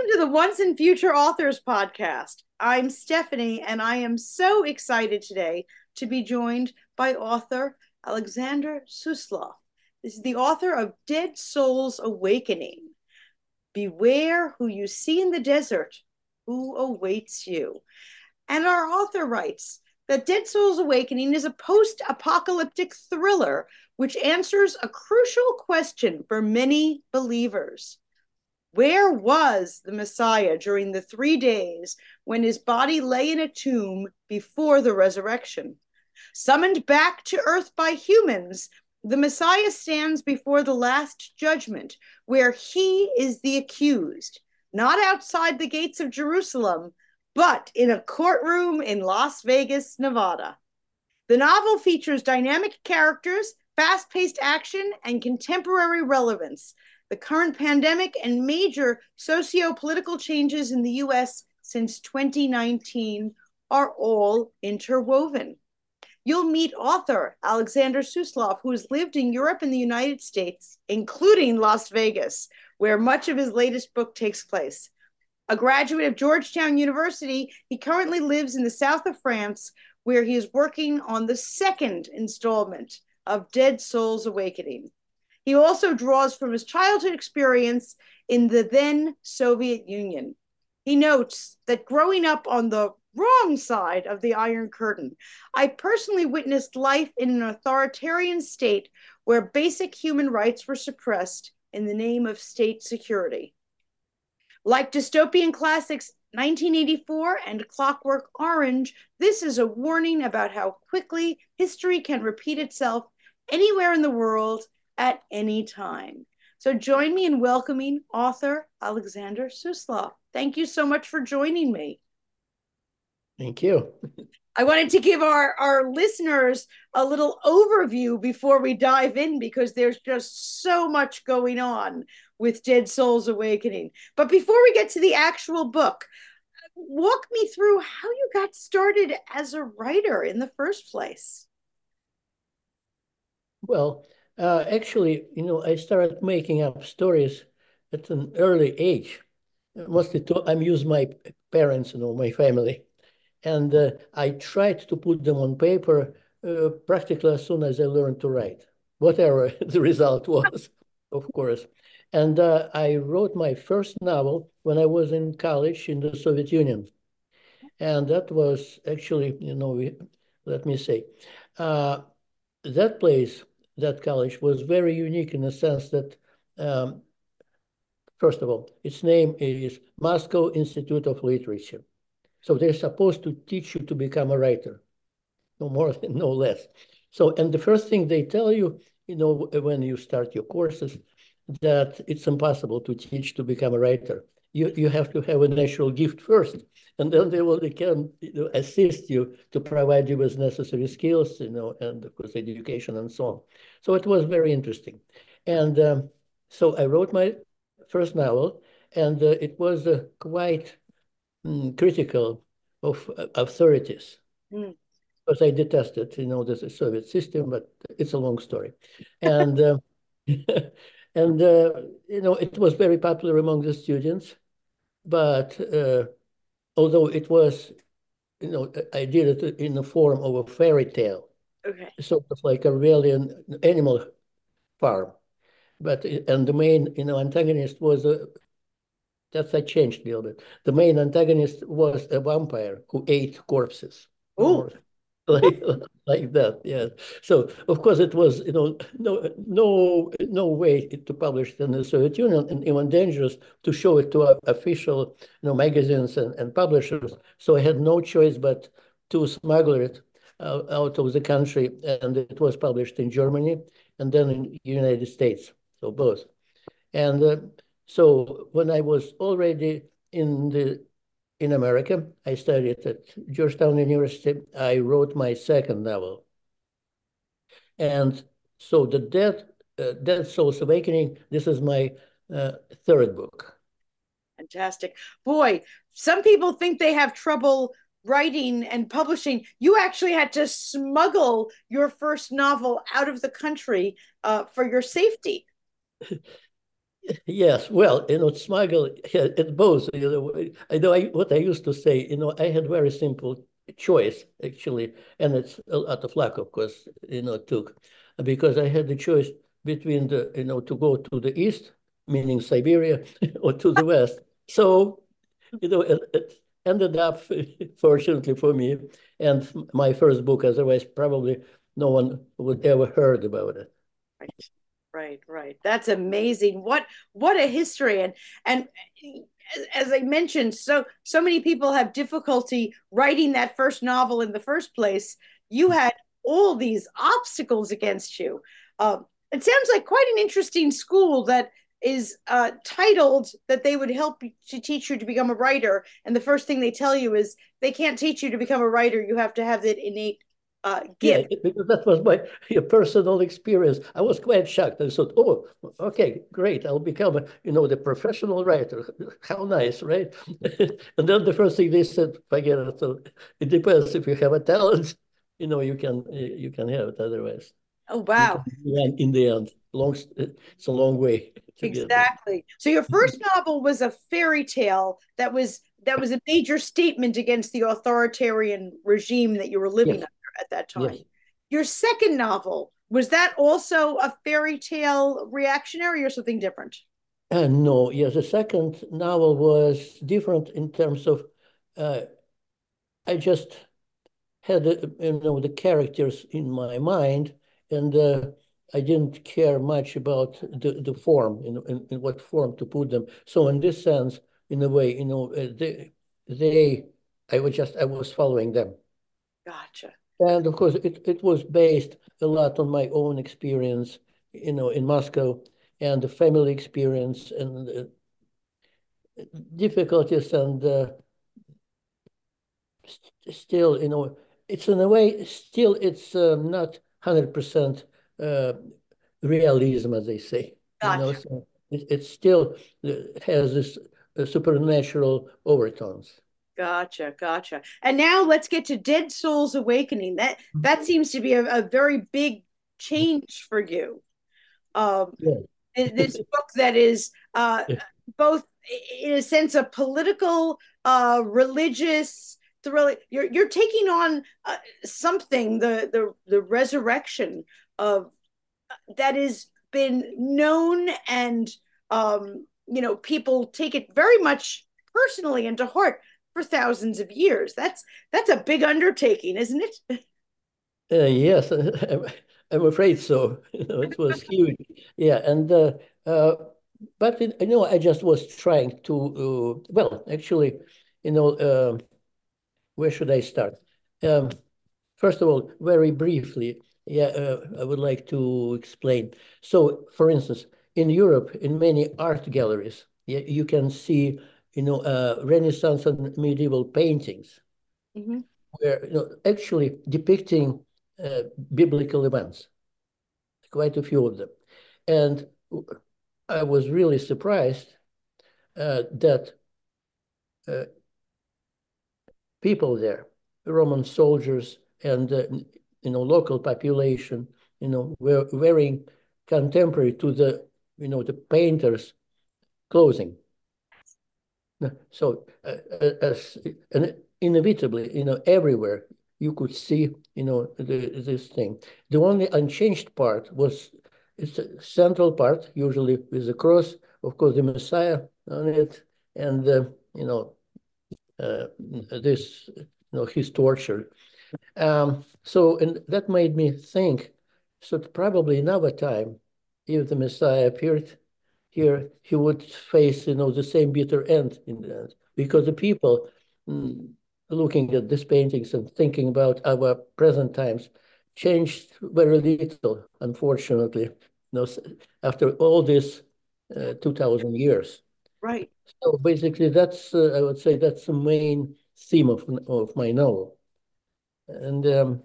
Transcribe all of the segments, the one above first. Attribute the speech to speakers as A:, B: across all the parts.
A: Welcome to the Once and Future Authors podcast. I'm Stephanie, and I am so excited today to be joined by author Alexander Suslov. This is the author of Dead Souls Awakening. Beware who you see in the desert, who awaits you. And our author writes that Dead Souls Awakening is a post apocalyptic thriller which answers a crucial question for many believers where was the Messiah during the three days when his body lay in a tomb before the resurrection? Summoned back to earth by humans, the Messiah stands before the last judgment, where he is the accused, not outside the gates of Jerusalem, but in a courtroom in Las Vegas, Nevada. The novel features dynamic characters, fast paced action, and contemporary relevance, the current pandemic, and major socio political changes in the US since 2019 are all interwoven. You'll meet author Alexander Suslov, who has lived in Europe and the United States, including Las Vegas, where much of his latest book takes place. A graduate of Georgetown University, he currently lives in the south of France, where he is working on the second installment of Dead Souls Awakening. He also draws from his childhood experience in the then Soviet Union. He notes that growing up on the wrong side of the Iron Curtain, I personally witnessed life in an authoritarian state where basic human rights were suppressed in the name of state security. Like dystopian classics 1984 and Clockwork Orange, this is a warning about how quickly history can repeat itself anywhere in the world at any time. So join me in welcoming author Alexander Suslov. Thank you so much for joining me.
B: Thank you.
A: I wanted to give our, our listeners a little overview before we dive in because there's just so much going on with Dead Souls Awakening. But before we get to the actual book, walk me through how you got started as a writer in the first place.
B: Well, uh, actually, you know, I started making up stories at an early age. Mostly to amuse my parents, you know, my family. And uh, I tried to put them on paper uh, practically as soon as I learned to write, whatever the result was, of course. And uh, I wrote my first novel when I was in college in the Soviet Union. And that was actually, you know, let me say, uh, that place that college was very unique in the sense that, um, first of all, its name is Moscow Institute of Literature. So they're supposed to teach you to become a writer, no more, no less. So, and the first thing they tell you, you know, when you start your courses, that it's impossible to teach to become a writer. You, you have to have a natural gift first and then they will they can you know, assist you to provide you with necessary skills, you know, and of course education and so on. So it was very interesting, and um, so I wrote my first novel, and uh, it was uh, quite mm, critical of uh, authorities. Mm. Because I detested, you know, the Soviet system, but it's a long story, and uh, and uh, you know it was very popular among the students, but uh, although it was, you know, I did it in the form of a fairy tale.
A: Okay.
B: Sort of like a really an animal farm. But, and the main, you know, antagonist was a, that's I changed a little bit. The main antagonist was a vampire who ate corpses.
A: Oh.
B: like, like that. Yeah. So of course it was you know no no no way to publish it in the Soviet Union and even dangerous to show it to official you know magazines and, and publishers. So I had no choice but to smuggle it out of the country, and it was published in Germany and then in United States. So both. And uh, so when I was already in the in America. I studied at Georgetown University. I wrote my second novel. And so the Dead, uh, Dead Souls Awakening, this is my uh, third book.
A: Fantastic. Boy, some people think they have trouble writing and publishing. You actually had to smuggle your first novel out of the country uh, for your safety.
B: Yes, well, you know, smuggle, it's both. You know, I know I, what I used to say, you know, I had very simple choice actually, and it's a lot of luck, of course, you know, took because I had the choice between the, you know, to go to the east, meaning Siberia, or to the west. So, you know, it, it ended up, fortunately for me, and my first book, otherwise probably no one would ever heard about it.
A: Right. Right, right. That's amazing. What what a history and and as I mentioned, so so many people have difficulty writing that first novel in the first place. You had all these obstacles against you. Uh, it sounds like quite an interesting school that is uh, titled that they would help to teach you to become a writer, and the first thing they tell you is they can't teach you to become a writer. You have to have that innate uh, gift.
B: Yeah, because that was my personal experience. I was quite shocked. I thought, oh, okay, great. I'll become, a, you know, the professional writer. How nice, right? and then the first thing they said, forget it. So it depends if you have a talent, you know, you can you can have it otherwise.
A: Oh wow!
B: In the end, long it's a long way.
A: Exactly. So your first novel was a fairy tale that was that was a major statement against the authoritarian regime that you were living yes. under at that time. Yes. Your second novel, was that also a fairy tale reactionary or something different?
B: Uh, no, yes, the second novel was different in terms of uh, I just had uh, you know the characters in my mind, and uh, I didn't care much about the, the form, in, in, in, what form to put them. So in this sense, in a way, you know, uh, they they I was just I was following them.
A: Gotcha.
B: And of course, it, it was based a lot on my own experience, you know, in Moscow and the family experience and uh, difficulties and uh, st still, you know, it's in a way, still it's uh, not 100% uh, realism, as they say. Gotcha. You know, so it, it still uh, has this uh, supernatural overtones.
A: Gotcha, gotcha. And now let's get to Dead Souls Awakening. That that mm-hmm. seems to be a, a very big change for you. Um, yeah. this book that is uh, both in a sense a political, uh, religious, thrill. You're you're taking on uh, something the the the resurrection of that has been known and um, you know people take it very much personally and to heart for thousands of years. That's that's a big undertaking, isn't it?
B: Uh, yes, I'm afraid so. It was huge. Yeah, and uh, uh, but you know, I just was trying to. Uh, well, actually, you know, um, where should I start? Um, first of all, very briefly, yeah, uh, I would like to explain. So, for instance, in Europe, in many art galleries, yeah, you can see you know, uh, Renaissance and medieval paintings, mm-hmm. were you know, actually depicting uh, biblical events, quite a few of them. And I was really surprised uh, that uh, people there, Roman soldiers and uh, you know local population, you know, were wearing contemporary to the you know the painters' clothing. So uh, uh, as and inevitably, you know, everywhere you could see, you know, the, this thing. The only unchanged part was it's a central part, usually with the cross, of course, the Messiah on it, and uh, you know, this, you know, his torture. Um, so, and that made me think. So probably our time, if the Messiah appeared, here he would face, you know, the same bitter end in the end, because the people mm, looking at these paintings and thinking about our present times changed very little, unfortunately, you know, after all this uh, 2000 years.
A: Right.
B: So basically that's, uh, I would say that's the main theme of, of my novel. And um,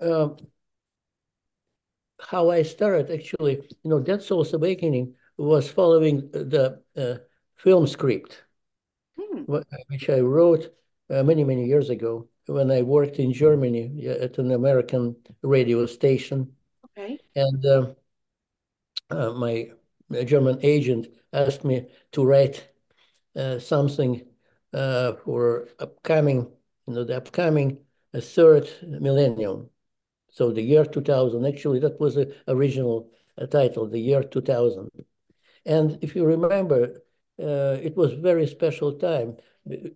B: uh, how I started actually, you know, Dead Souls Awakening was following the uh, film script, hmm. which I wrote uh, many, many years ago when I worked in Germany at an American radio station.
A: Okay.
B: And uh, my German agent asked me to write uh, something uh, for upcoming, you know, the upcoming uh, third millennium. So the year 2000, actually, that was the original uh, title, the year 2000. And if you remember, uh, it was very special time.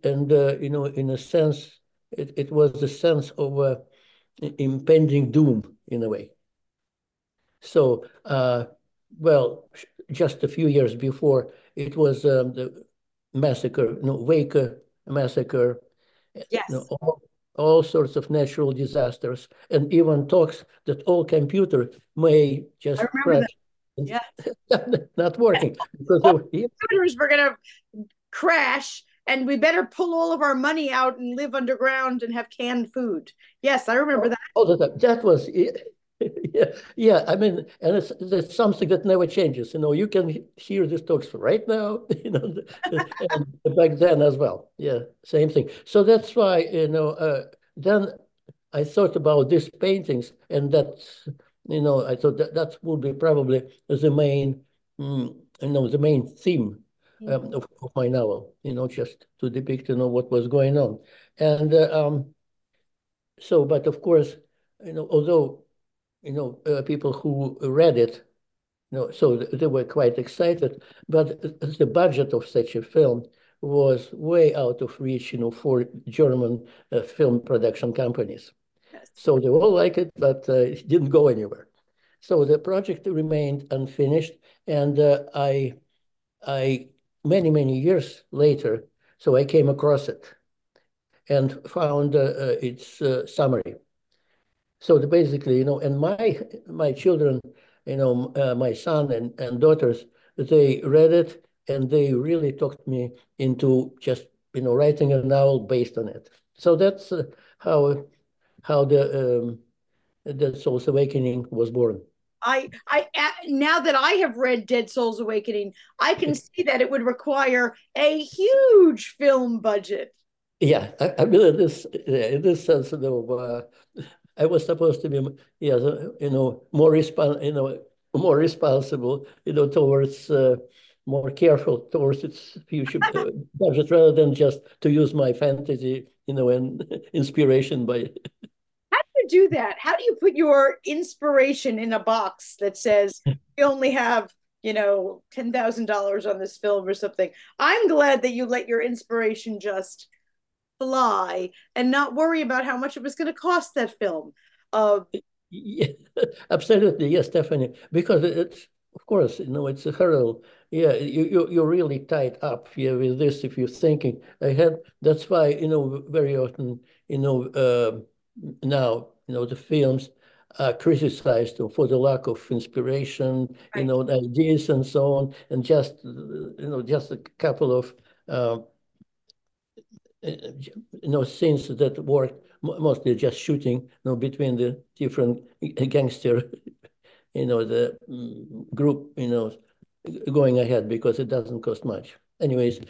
B: And, you know, in a sense, it, it was the sense of impending doom in a way. So, well, just a few years before, it was um, the massacre, know, Waco massacre,
A: yes.
B: You know, all, all, sorts of natural disasters, and even talks that all computer may just crash.
A: Yeah.
B: not working
A: because computers were going to crash and we better pull all of our money out and live underground and have canned food. Yes, I remember that.
B: Oh, that, that was yeah, yeah. I mean, and it's, it's something that never changes. You know, you can hear these talks right now, you know, and back then as well. Yeah, same thing. So that's why, you know, uh, then I thought about these paintings, and that, you know, I thought that that would be probably the main, mm, you know, the main theme um, of, of, my novel. You know, just to depict, you know, what was going on, and uh, um, so, but of course, you know, although you know, uh, people who read it, you know, so they were quite excited. But the budget of such a film was way out of reach, you know, for German uh, film production companies. Yes. So they all like it, but uh, it didn't go anywhere. So the project remained unfinished, and uh, I, I many many years later, so I came across it and found uh, uh, its summary. So basically, you know, and my my children, you know, uh, my son and, and daughters, they read it and they really talked me into just, you know, writing a novel based on it. So that's uh, how how the um, Dead Souls Awakening was born.
A: I, I, now that I have read Dead Souls Awakening, I can see that it would require a huge film budget.
B: Yeah, I, I mean, in this, in this sense, you know, uh, I was supposed to be, yeah, you know, more respon you know, more responsible, you know, towards uh, more careful towards its future uh, budget rather than just to use my fantasy, you know, and inspiration by.
A: How do you do that? How do you put your inspiration in a box that says we only have, you know, ten thousand dollars on this film or something? I'm glad that you let your inspiration just fly and not worry about how much it was going to cost that film. Uh,
B: yeah, absolutely, yes, definitely, because it's of course, you know, it's a hurdle. Yeah, you, you you're really tied up yeah, with this if you're thinking ahead. That's why, you know, very often, you know, uh, now, you know, the films are criticized for the lack of inspiration, right. you know, ideas and so on, and just, you know, just a couple of uh, you know, scenes that work mostly just shooting, you know, between the different gangster, you know, the mm, group, you know, going ahead because it doesn't cost much. Anyways,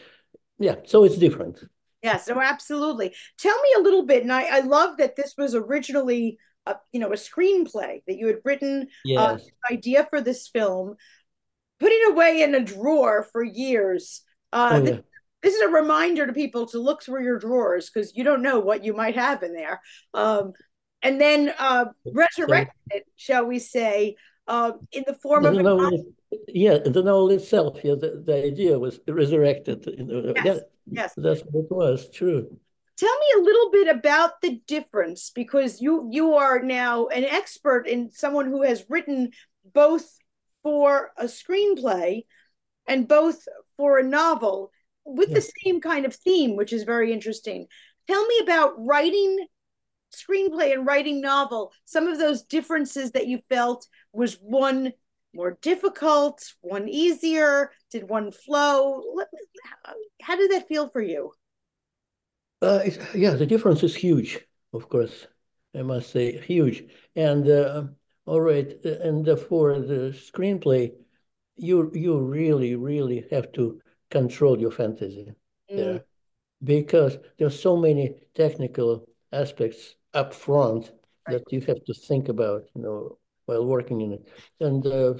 B: yeah, so it's different.
A: Yes, so absolutely. Tell me a little bit, and I, I love that this was originally, a, you know, a screenplay that you had written, uh, yes. uh, idea for this film, put it away in a drawer for years. Uh, oh, yeah this is a reminder to people to look through your drawers because you don't know what you might have in there. Um, and then uh, resurrected it, shall we say, uh, in the form the of
B: novel, yeah, the novel itself. Yeah, the, the idea was resurrected. Yes, yeah,
A: yes,
B: that's what it was. True.
A: Tell me a little bit about the difference because you you are now an expert in someone who has written both for a screenplay and both for a novel with the same kind of theme, which is very interesting. Tell me about writing screenplay and writing novel. Some of those differences that you felt was one more difficult, one easier, did one flow? How did that feel for you?
B: Uh, yeah, the difference is huge, of course. I must say, huge. And uh, all right, and for the screenplay, you you really really have to control your fantasy mm. there because there's so many technical aspects up front right. that you have to think about, you know, while working in it. And uh,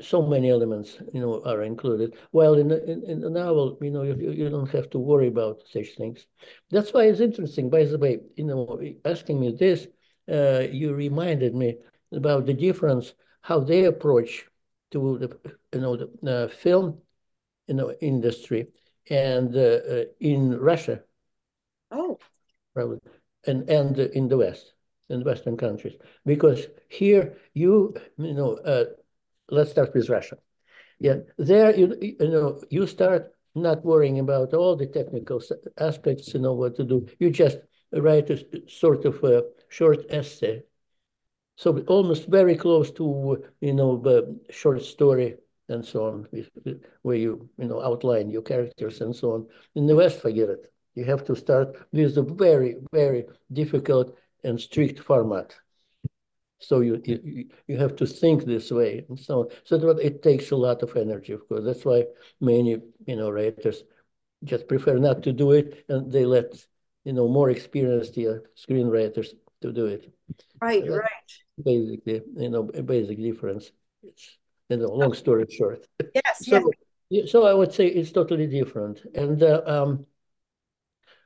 B: so many elements, you know, are included. While in the, in, in the novel, you know, you, you don't have to worry about such things. That's why it's interesting. By the way, you know, asking me this, uh, you reminded me about the difference how they approach to the you know the uh, film you know industry and uh, uh in Russia.
A: Oh,
B: probably, and and in the West, in Western countries, because here you you know uh, let's start with Russia. Yeah, there you you know you start not worrying about all the technical aspects, you know what to do. You just write a sort of a short essay. So almost very close to you know the short story and so on, where you you know outline your characters and so on. In the West, forget it. You have to start with a very very difficult and strict format. So you, you you have to think this way and so on. So that it takes a lot of energy, of course. That's why many you know writers just prefer not to do it, and they let you know more experienced screenwriters to do it.
A: Right, uh, right.
B: Basically, you know, a basic difference. It's you know, long story short.
A: Yes, so,
B: yes. So I would say it's totally different. And uh, um,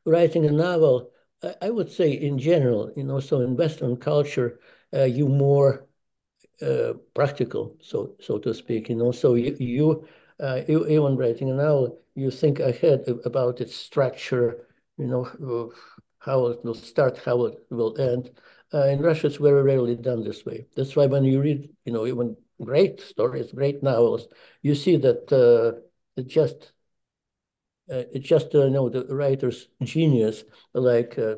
B: writing a novel, I, I would say in general, you know, so in Western culture, uh, you more uh, practical, so so to speak. You know, so you you, uh, you even writing a novel, you think ahead about its structure. You know how it will start, how it will end. Uh, in Russia, it's very rarely done this way. That's why when you read, you know, even great stories, great novels, you see that uh, it just uh, it's just uh, you know the writer's genius, like uh,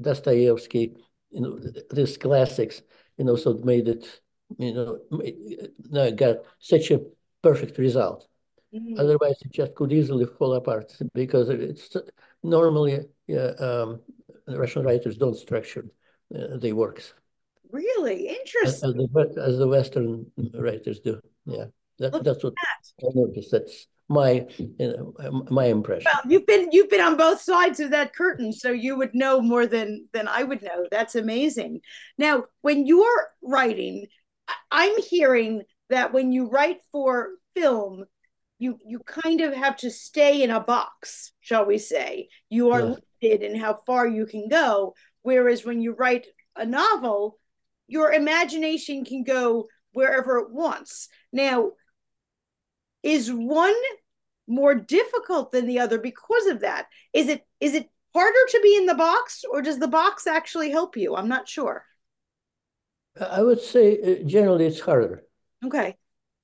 B: Dostoevsky, you know, these classics, you know, so made it, you know, made, uh, got such a perfect result. Mm -hmm. Otherwise, it just could easily fall apart because it's normally yeah, um, Russian writers don't structure uh, their works.
A: Really interesting.
B: As, as, the, as the Western writers do. Yeah, that, that's what that. I noticed. That's my you know, my impression.
A: Well, you've been you've been on both sides of that curtain, so you would know more than than I would know. That's amazing. Now, when you're writing, I'm hearing that when you write for film, you you kind of have to stay in a box, shall we say? You are limited in how far you can go. Whereas when you write a novel, your imagination can go wherever it wants. Now, is one more difficult than the other because of that? Is it is it harder to be in the box, or does the box actually help you? I'm not sure.
B: I would say uh, generally it's harder.
A: Okay.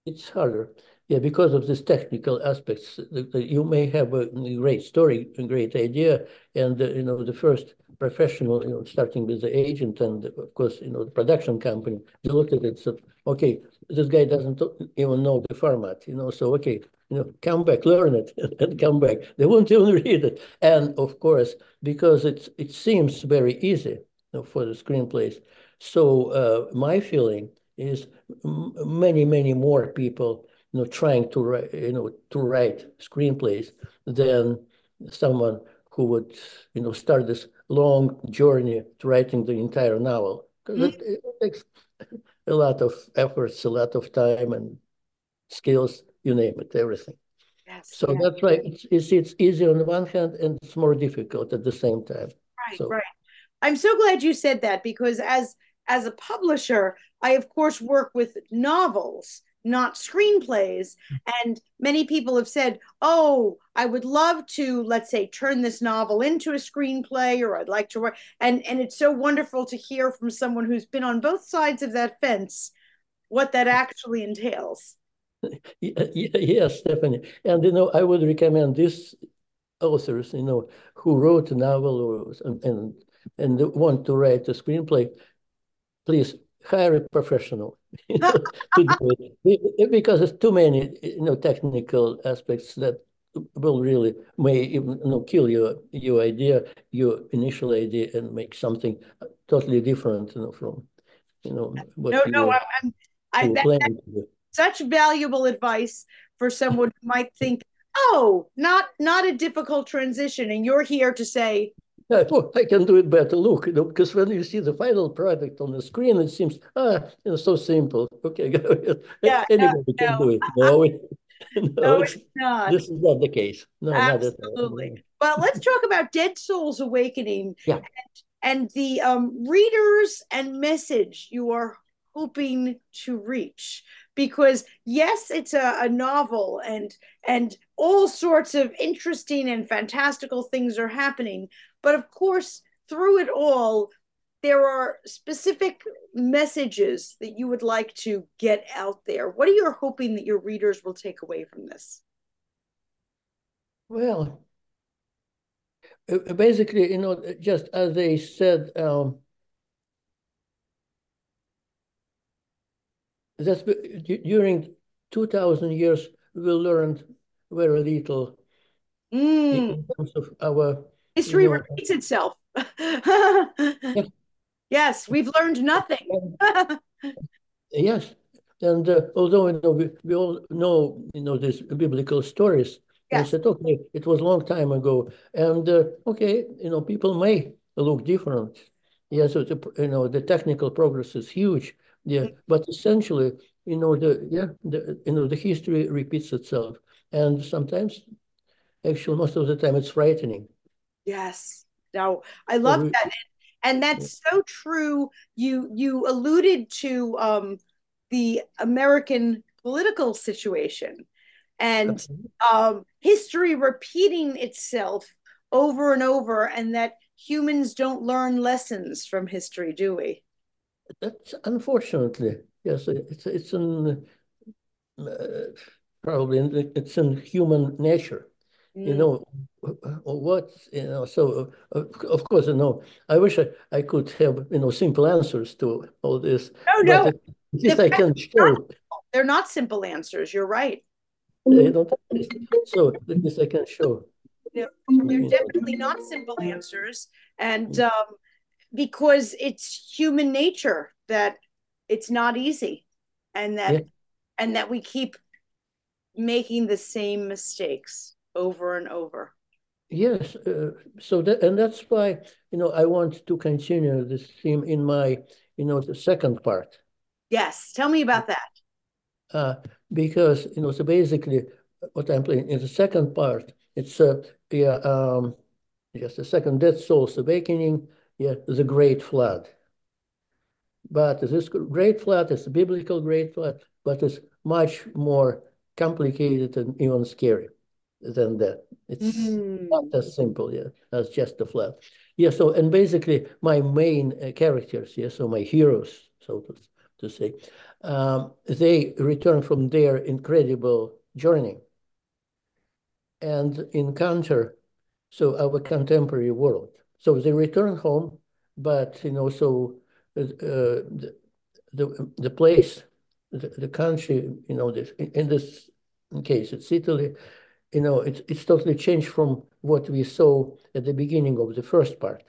B: It's harder. Yeah, because of these technical aspects, you may have a great story, a great idea, and uh, you know the first professional, you know, starting with the agent and of course, you know, the production company, they looked at it, said, okay, this guy doesn't even know the format, you know, so okay, you know, come back, learn it, and come back. They won't even read it, and of course, because it's it seems very easy you know, for the screenplays. So uh, my feeling is many, many more people you know, trying to write, you know, to write screenplays than someone who would, you know, start this long journey to writing the entire novel. Because mm -hmm. it, it, takes a lot of efforts, a lot of time and skills, you name it, everything.
A: Yes,
B: so yeah. that's why it's, it's, it's easy on the one hand and it's more difficult at the same time.
A: Right, so. right. I'm so glad you said that because as as a publisher, I of course work with novels not screenplays. And many people have said, oh, I would love to, let's say, turn this novel into a screenplay, or I'd like to write. And, and it's so wonderful to hear from someone who's been on both sides of that fence what that actually entails.
B: Yes, Stephanie. And, you know, I would recommend these authors, you know, who wrote a novel or, and, and want to write a screenplay, please hire a professional you to do it. Because there's too many you know technical aspects that will really may even you know kill your your idea your initial idea and make something totally different you know from you know
A: what no no were, I'm, I, that, such valuable advice for someone who might think oh not not a difficult transition and you're here to say
B: I can do it better. Look, you know, because when you see the final product on the screen, it seems ah, you know, so simple. Okay.
A: Yeah,
B: Anybody
A: no,
B: can
A: no.
B: do it. No, it, no,
A: No,
B: it's,
A: it's not.
B: this is not the case. No, not at all.
A: Absolutely. Well, let's talk about Dead Souls Awakening
B: Yeah.
A: and, and the um, readers and message you are hoping to reach. Because yes, it's a, a novel and and all sorts of interesting and fantastical things are happening. But of course, through it all, there are specific messages that you would like to get out there. What are you hoping that your readers will take away from this?
B: Well, uh, basically, you know, just as they said, um, that's during 2000 years, we learned very little
A: Mm.
B: in terms of our
A: History repeats itself. yes, we've learned nothing.
B: Yes, and uh, although you know we, we all know you know these biblical stories, I
A: Yes.
B: said okay, it was a long time ago, and uh, okay, you know people may look different. Yes, so the, you know the technical progress is huge. Yeah, but essentially, you know the yeah the you know the history repeats itself, and sometimes, actually, most of the time, it's frightening.
A: Yes. No, I love
B: we,
A: that. And that's so true. You you alluded to um, the American political situation and um, history repeating itself over and over, and that humans don't learn lessons from history, do we?
B: that's unfortunately yes, it's it's an uh, probably in it's in human nature. You
A: Mm.
B: know what you know. So uh, of course, you know, I wish I, I could have you know simple answers to all this,
A: No, no,
B: at least I can show
A: they're not simple answers. You're right.
B: they don't. So at least I can show.
A: They're, they're definitely not simple answers. And um, because it's human nature that it's not easy and that
B: Yeah.
A: and that we keep making the same mistakes over and over.
B: Yes, uh, so that and that's why you know I want to continue this theme in my you know the second part.
A: Yes, tell me about that.
B: Uh, because you know, so basically, what I'm playing in the second part, it's uh, yeah, um, yes, the second Dead Souls Awakening, yeah, the Great Flood. But this Great Flood is a biblical Great Flood, but it's much more complicated and even scary than that. It's
A: Mm.
B: not as simple, yeah, as just the flat. Yeah, so and basically my main uh, characters, yeah, so my heroes, so to, to say, um, they return from their incredible journey and encounter so our contemporary world. So they return home, but you know, so uh, the, the the place, the, the country, you know, this in this case, it's Italy. You know, it's it's totally changed from what we saw at the beginning of the first part.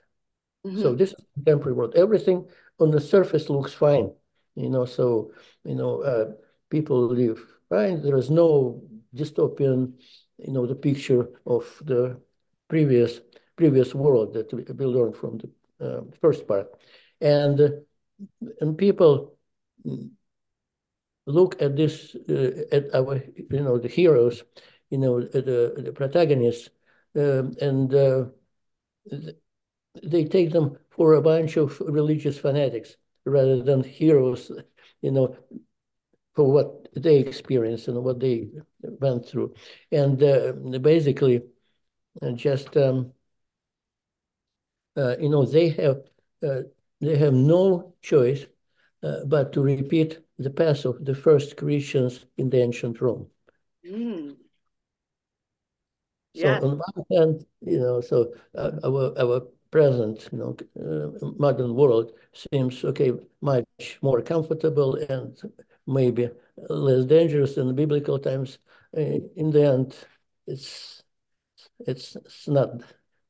B: So
A: Mhm.
B: this is contemporary world. Everything on the surface looks fine, you know. So you know, uh, people live fine. There is no dystopian, you know, the picture of the previous previous world that we, we learned from the uh, first part, and uh, and people look at this uh, at our you know the heroes, you know the the protagonists, um, and uh, they take them for a bunch of religious fanatics rather than heroes, you know, for what they experienced and what they went through. And uh, basically, uh, just, um, uh, you know, they have, uh, they have no choice uh, but to repeat the path of the first Christians in the ancient Rome.
A: Mm.
B: So
A: Yes.
B: on one hand, you know, so uh, our our present, you know, uh, modern world seems okay, much more comfortable and maybe less dangerous than biblical times. Uh, in the end, it's it's, it's not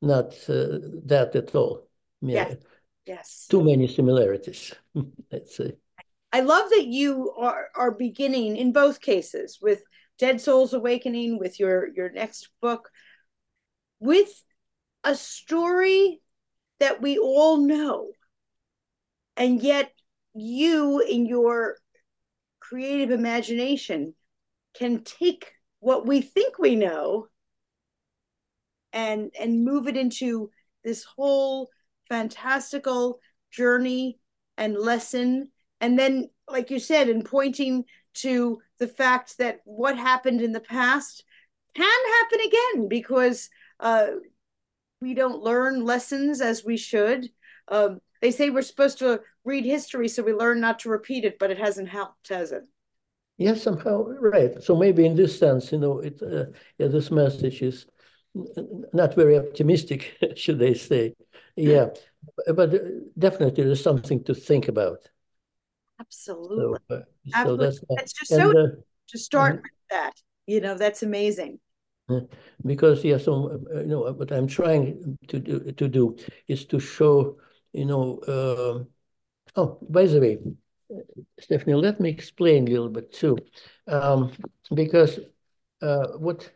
B: not uh, that at all. Yeah,
A: Yes. Yes.
B: too many similarities. Let's say.
A: I love that you are are beginning in both cases with Dead Souls Awakening with your your next book with a story that we all know. And yet, you, in your creative imagination, can take what we think we know and and move it into this whole fantastical journey and lesson and then like you said in pointing to the fact that what happened in the past can happen again because uh, we don't learn lessons as we should um, they say we're supposed to read history so we learn not to repeat it but it hasn't helped has it
B: yes somehow right so maybe in this sense you know it uh, yeah, this message is not very optimistic, should they say. Yeah, but definitely there's something to think about.
A: Absolutely. So, uh, Absolutely. that's, it's just so uh, to start uh, with that, you know, that's amazing.
B: Because yeah, so uh, you know what I'm trying to do to do is to show, you know. Uh, oh, by the way, Stephanie, let me explain a little bit too, um, because uh, what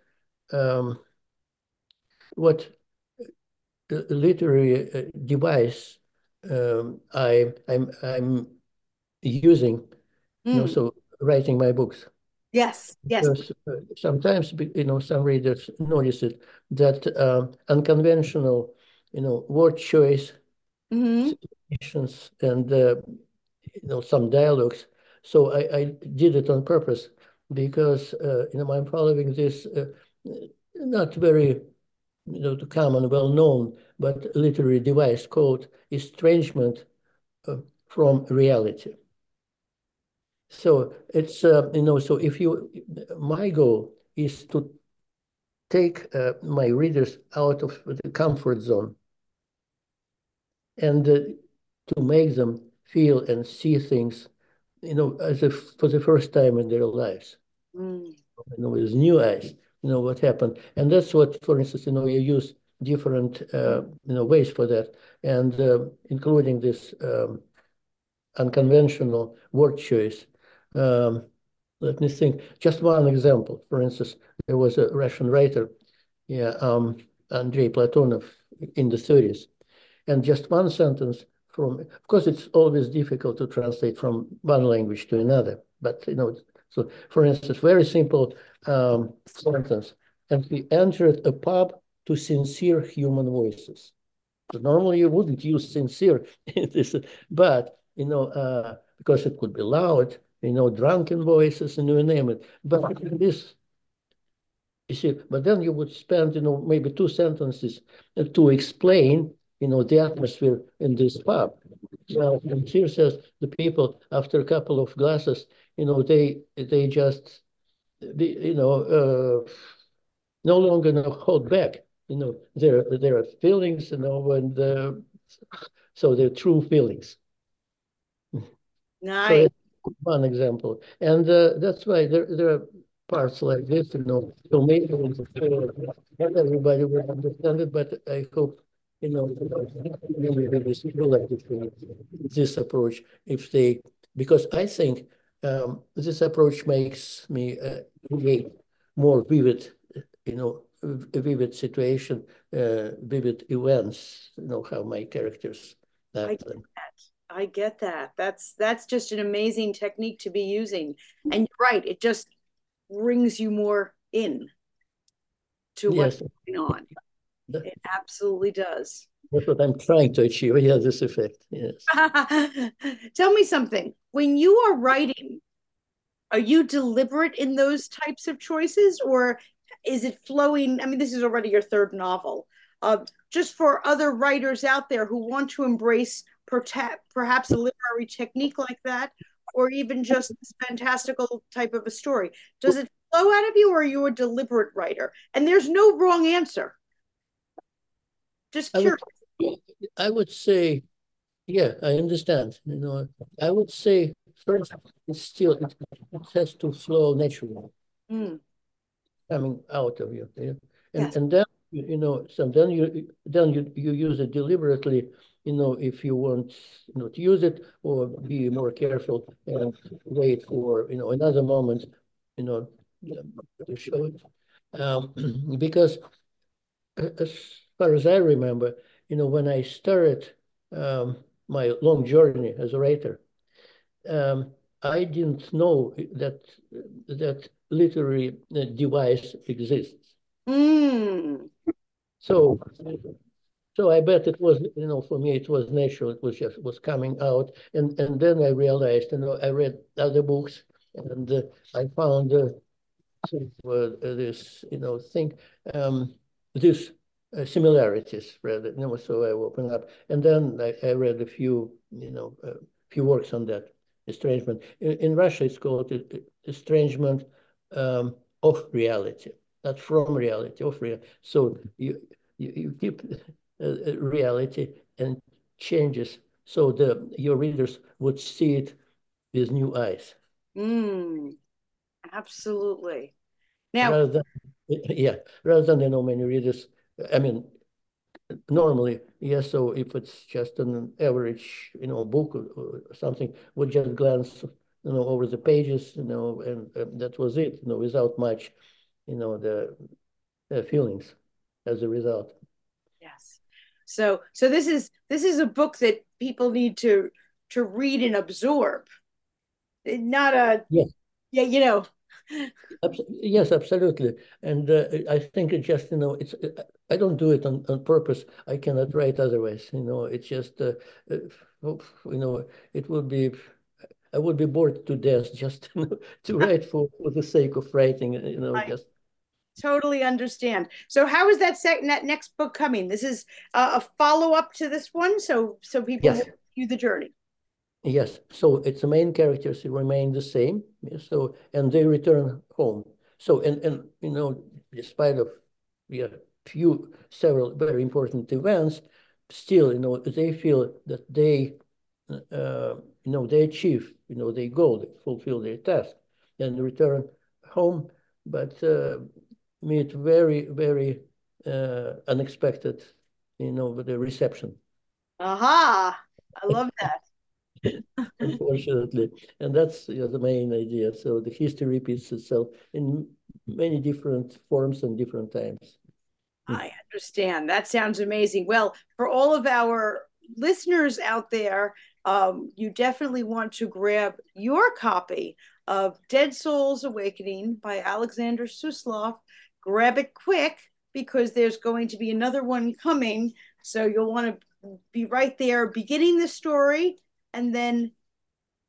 B: um, what literary uh, device um, I, I'm, I'm using, mm. you know, mm. so writing my books.
A: Yes, yes. Because,
B: uh, sometimes, you know, some readers notice it, that uh, unconventional, you know, word choice, mm -hmm. and, uh, you know, some dialogues. So I, I did it on purpose because, uh, you know, I'm following this uh, not very you know, the common, well-known, but literary device called estrangement uh, from reality. So it's, uh, you know, so if you, my goal is to take uh, my readers out of the comfort zone and uh, to make them feel and see things, you know, as if for the first time in their lives, mm. you know, with new eyes you know, what happened. And that's what, for instance, you know, you use different, uh, you know, ways for that, and uh, including this um, unconventional word choice. Um, let me think. Just one example. For instance, there was a Russian writer, yeah, um, Andrei Platonov, in the 30s, and just one sentence from. Of course, it's always difficult to translate from one language to another, but you know, so for instance, very simple um, sentence. And we entered a pub to sincere human voices. So normally you wouldn't use sincere, but you know, uh, because it could be loud, you know, drunken voices, and you name it. But this, you see, but then you would spend, you know, maybe two sentences to explain, you know, the atmosphere in this pub. Well, and here says the people after a couple of glasses, you know, they they just you know, uh, no longer hold back. You know, there there are feelings, you know, and uh, so they're true feelings.
A: Nice.
B: So one example, and uh, that's why there there are parts like this, you know. So maybe not everybody will understand it, but I hope you know this approach if they because I think um, this approach makes me uh, create more vivid, you know, a vivid situation, uh, vivid events, you know, how my characters
A: act. I get that. I get that. That's that's just an amazing technique to be using. And you're right, it just brings you more in to what's going on. It absolutely does.
B: That's what I'm trying to achieve. Yeah, this effect. Yes.
A: Tell me something. When you are writing, are you deliberate in those types of choices or is it flowing? I mean, this is already your third novel. Uh, just for other writers out there who want to embrace perhaps a literary technique like that, or even just this fantastical type of a story, does it flow out of you, or are you a deliberate writer? And there's no wrong answer. Just curious.
B: I would, I would say, yeah, I understand. You know, I would say first, it's still it, it has to flow naturally, mm. coming out of you. And yes. and then you know, so then you then you you use it deliberately. You know, if you want you know to use it or be more careful and wait for you know another moment, you know, to show it, um, because as far as I remember, you know, when I started um, my long journey as a writer, um, I didn't know that that literary uh, device exists.
A: Mm.
B: So, so I bet it was, you know, for me it was natural. It was just was coming out, and and then I realized, you know, I read other books, and uh, I found uh, uh, this, you know, thing, um, this uh, similarities rather. You know, so I opened up, and then I, I read a few, you know, a few works on that estrangement. In, in Russia, it's called estrangement um, of reality, not from reality, of reality. So you you, you keep uh, reality and changes so the your readers would see it with new eyes.
A: Mm, absolutely. Now,
B: rather than, yeah, rather than you know many readers. I mean, normally, yes. So if it's just an average, you know, book or, or something, would just glance, you know, over the pages, you know, and, and that was it, you know, without much, you know, the, the feelings as a result.
A: Yes. So, so this is this is a book that people need to to read and absorb. Not a
B: yeah,
A: yeah, you know.
B: Yes, absolutely. And uh, I think it just, you know, it's, I don't do it on, on purpose. I cannot write otherwise, you know, it's just, uh, uh you know, it would be, I would be bored to death just know, to write for, for the sake of writing, you know, I just.
A: Totally understand. So how is that, sec- that next book coming? This is a, a follow up to this one. So, so people yes. view the journey.
B: Yes, so its the main characters remain the same. So and they return home. So and and you know, despite of yeah, few several very important events, still you know they feel that they uh, you know they achieve you know their goal, they fulfill their task, and return home, but uh, meet very very uh, unexpected you know with the reception.
A: Aha! I love that.
B: unfortunately. And that's you know, the main idea. So the history repeats itself in many different forms and different times.
A: I understand. That sounds amazing. Well, for all of our listeners out there, um, you definitely want to grab your copy of Dead Souls Awakening by Alexander Suslov. Grab it quick because there's going to be another one coming. So you'll want to be right there beginning the story and then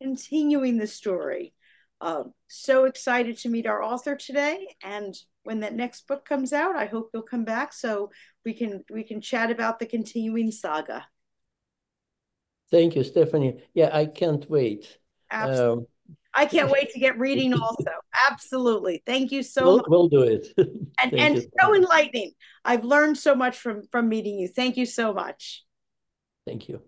A: continuing the story. Um, so excited to meet our author today, and when that next book comes out, I hope you'll come back so we can we can chat about the continuing saga.
B: Thank you, Stephanie. Yeah, I can't wait.
A: Absolutely. Um, I can't wait to get reading also. Absolutely. Thank you so
B: we'll,
A: much.
B: We'll do it.
A: and and you. so enlightening. I've learned so much from from meeting you. Thank you so much.
B: Thank you.